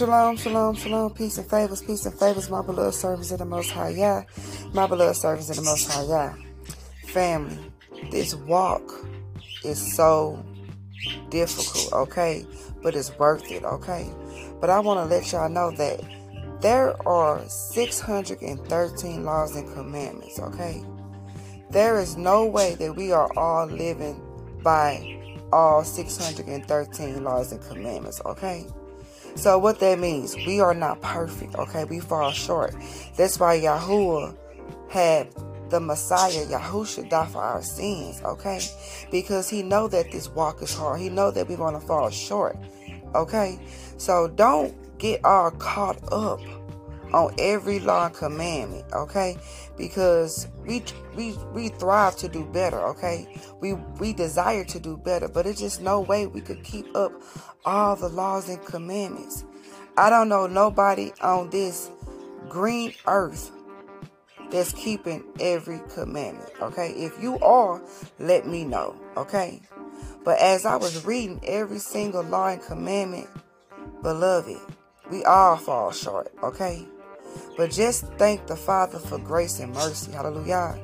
Shalom, shalom, shalom, peace and favors, peace and favors, my beloved servants of the Most High Yah, my beloved servants of the Most High Yah. Family, this walk is so difficult, okay? But it's worth it, okay? But I want to let y'all know that there are 613 laws and commandments, okay? There is no way that we are all living by all 613 laws and commandments, okay? So what that means, we are not perfect, okay? We fall short. That's why Yahuwah had the Messiah, Yahusha, die for our sins, okay? Because he know that this walk is hard. He know that we're going to fall short, okay? So don't get all caught up on every law and commandment, okay? Because we we we thrive to do better, okay? We we desire to do better, but it's just no way we could keep up all the laws and commandments. I don't know nobody on this green earth that's keeping every commandment, okay? If you are, let me know, okay? But as I was reading every single law and commandment, beloved, we all fall short, okay? But just thank the Father for grace and mercy. Hallelujah.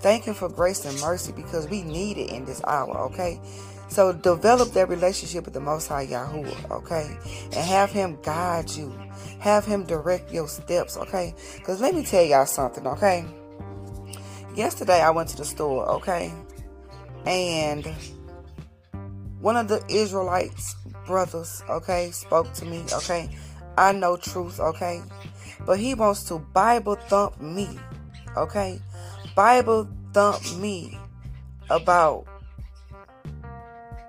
Thank Him for grace and mercy because we need it in this hour, okay? So develop that relationship with the Most High Yahuwah, okay? And have Him guide you. Have Him direct your steps, okay? Because let me tell y'all something, okay? Yesterday I went to the store, okay? And one of the Israelites brothers, okay, spoke to me, okay? I know truth, okay? But he wants to Bible thump me, okay? Bible thump me about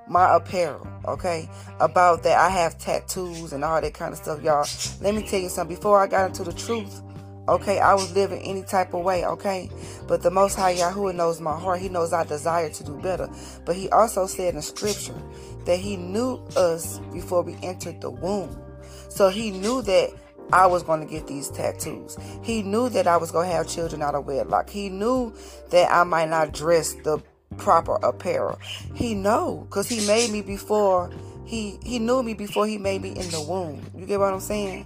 my apparel, okay? About that I have tattoos and all that kind of stuff, y'all. Let me tell you something. Before I got into the truth, okay, I was living any type of way, okay? But the Most High Yahuwah knows my heart. He knows I desire to do better. But He also said in Scripture that He knew us before we entered the womb. So He knew that I was going to get these tattoos. He knew that I was going to have children out of wedlock. He knew that I might not dress the proper apparel. He know because he made me before he he knew me before he made me in the womb. You get what I'm saying?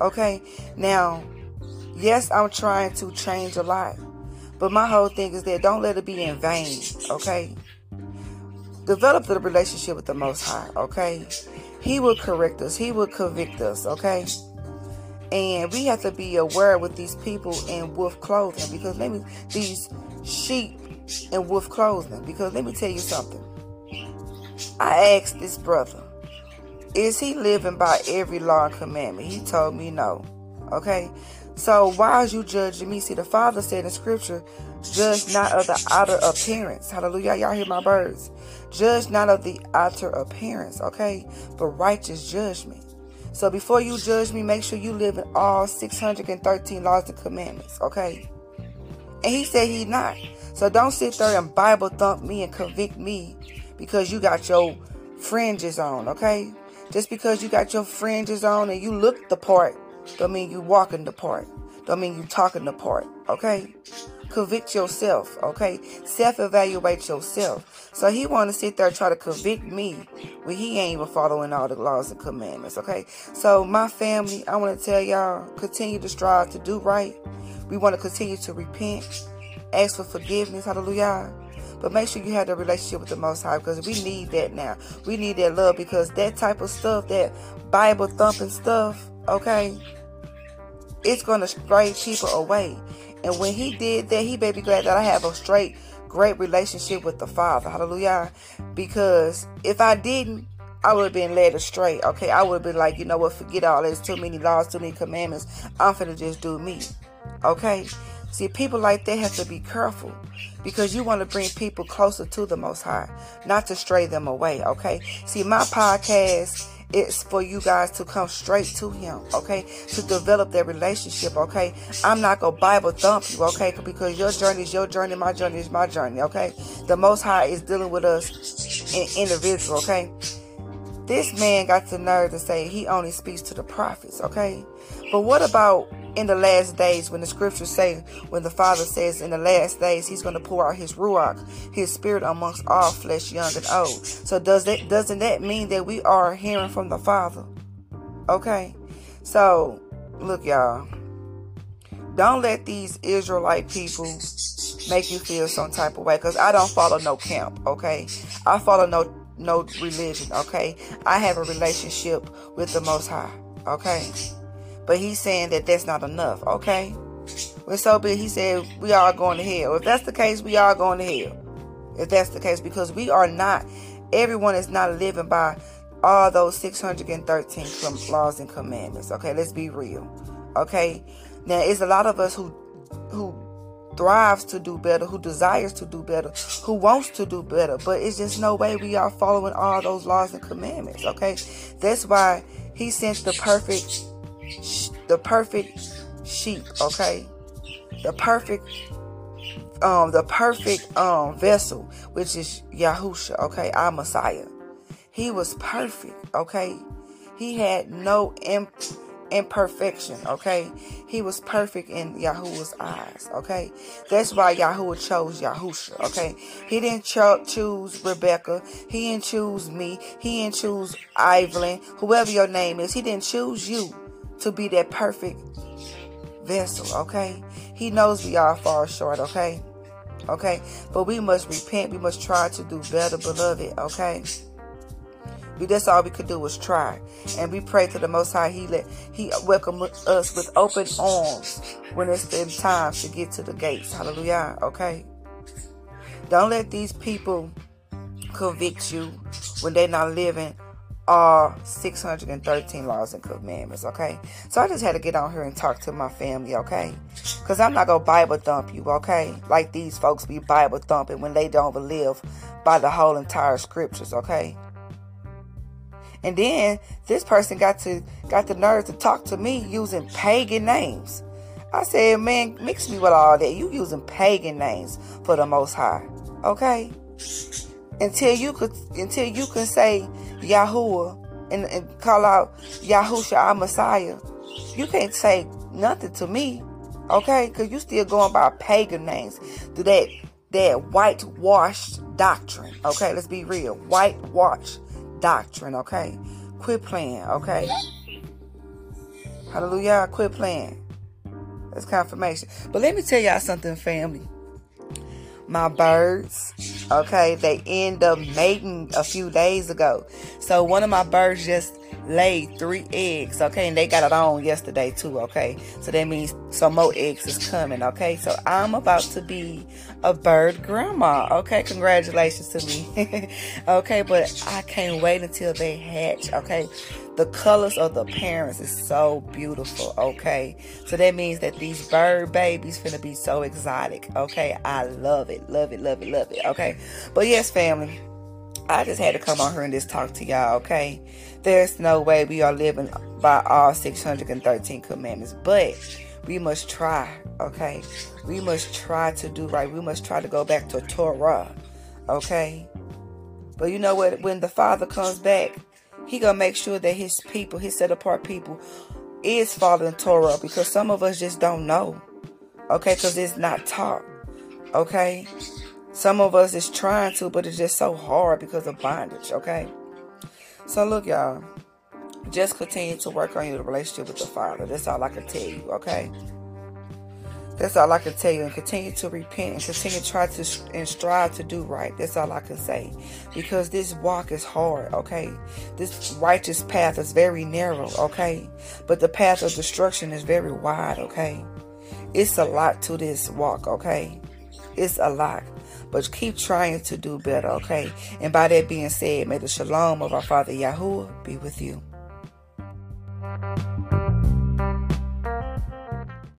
Okay. Now, yes, I'm trying to change a lot, but my whole thing is that don't let it be in vain. Okay. Develop the relationship with the Most High. Okay. He will correct us. He will convict us. Okay. And we have to be aware with these people in wolf clothing because let me these sheep in wolf clothing. Because let me tell you something. I asked this brother, is he living by every law and commandment? He told me no. Okay? So why is you judging me? See, the Father said in Scripture, judge not of the outer appearance. Hallelujah. Y'all hear my birds. Judge not of the outer appearance, okay? But righteous judgment. So before you judge me, make sure you live in all 613 laws and commandments, okay? And he said he not. So don't sit there and Bible thump me and convict me because you got your fringes on, okay? Just because you got your fringes on and you look the part, don't mean you walking the part. Don't mean you talking the part, okay? Convict yourself, okay? Self-evaluate yourself. So he want to sit there try to convict me when he ain't even following all the laws and commandments, okay? So my family, I want to tell y'all, continue to strive to do right. We want to continue to repent, ask for forgiveness, hallelujah. But make sure you have the relationship with the Most High because we need that now. We need that love because that type of stuff, that Bible thumping stuff, okay, it's going to stray people away. And when he did that, he me glad that I have a straight, great relationship with the Father. Hallelujah. Because if I didn't, I would have been led astray. Okay. I would have been like, you know what, forget all this. Too many laws, too many commandments. I'm finna just do me. Okay. See, people like that have to be careful because you want to bring people closer to the Most High, not to stray them away. Okay. See, my podcast it's for you guys to come straight to him, okay? To develop that relationship, okay? I'm not gonna Bible thump you, okay? Because your journey is your journey, my journey is my journey, okay? The Most High is dealing with us in individual, okay? This man got the nerve to say he only speaks to the prophets, okay? But what about in the last days when the scriptures say, when the Father says in the last days he's going to pour out his ruach, his spirit amongst all flesh, young and old. So does that doesn't that mean that we are hearing from the Father? Okay. So, look, y'all. Don't let these Israelite people make you feel some type of way because I don't follow no camp, okay? I follow no no religion, okay? I have a relationship with the Most High, okay? But he's saying that that's not enough, okay? When so big, he said we are going to hell. If that's the case, we are going to hell. If that's the case, because we are not, everyone is not living by all those 613 laws and commandments. Okay, let's be real. Okay, now it's a lot of us who who thrives to do better, who desires to do better, who wants to do better, but it's just no way we are following all those laws and commandments. Okay, that's why he sent the perfect, the perfect sheep. Okay, the perfect um the perfect um vessel, which is Yahusha, okay, our Messiah. He was perfect, okay? He had no imp- imperfection, okay? He was perfect in Yahuwah's eyes, okay? That's why Yahuwah chose Yahusha, okay? He didn't cho- choose Rebecca. He didn't choose me. He didn't choose Evelyn, whoever your name is. He didn't choose you to be that perfect vessel, okay? He knows we all fall short, okay? Okay? But we must repent. We must try to do better, beloved, okay? We, that's all we could do was try. And we pray to the Most High. He let He welcome us with open arms when it's been time to get to the gates. Hallelujah. Okay. Don't let these people convict you when they're not living all 613 laws and commandments, okay? So I just had to get on here and talk to my family, okay? Because I'm not going to Bible thump you, okay? Like these folks be Bible thumping when they don't live by the whole entire scriptures, okay? And then this person got to got the nerve to talk to me using pagan names. I said, man, mix me with all that. You using pagan names for the most high. Okay? Until you could until you can say Yahuwah and, and call out Yahusha our Messiah, you can't say nothing to me, okay? Because you still going by pagan names. Do that that whitewashed doctrine, okay? Let's be real. Whitewashed doctrine, okay? Quit playing, okay? Hallelujah. Quit playing. That's confirmation. But let me tell y'all something, family my birds. Okay, they end up mating a few days ago. So one of my birds just laid three eggs. Okay, and they got it on yesterday too. Okay, so that means some more eggs is coming. Okay, so I'm about to be a bird grandma. Okay, congratulations to me. okay, but I can't wait until they hatch. Okay, the colors of the parents is so beautiful, okay? So that means that these bird babies finna be so exotic, okay? I love it, love it, love it, love it, okay? But yes, family, I just had to come on here and just talk to y'all, okay? There's no way we are living by all 613 commandments, but we must try, okay? We must try to do right. We must try to go back to Torah, okay? But you know what? When the Father comes back, he gonna make sure that his people, his set apart people, is following Torah because some of us just don't know. Okay, because it's not taught. Okay, some of us is trying to, but it's just so hard because of bondage. Okay, so look, y'all, just continue to work on your relationship with the Father. That's all I can tell you. Okay. That's all I can tell you. And continue to repent and continue to try to and strive to do right. That's all I can say. Because this walk is hard, okay? This righteous path is very narrow, okay? But the path of destruction is very wide, okay? It's a lot to this walk, okay? It's a lot. But keep trying to do better, okay? And by that being said, may the shalom of our Father Yahuwah be with you.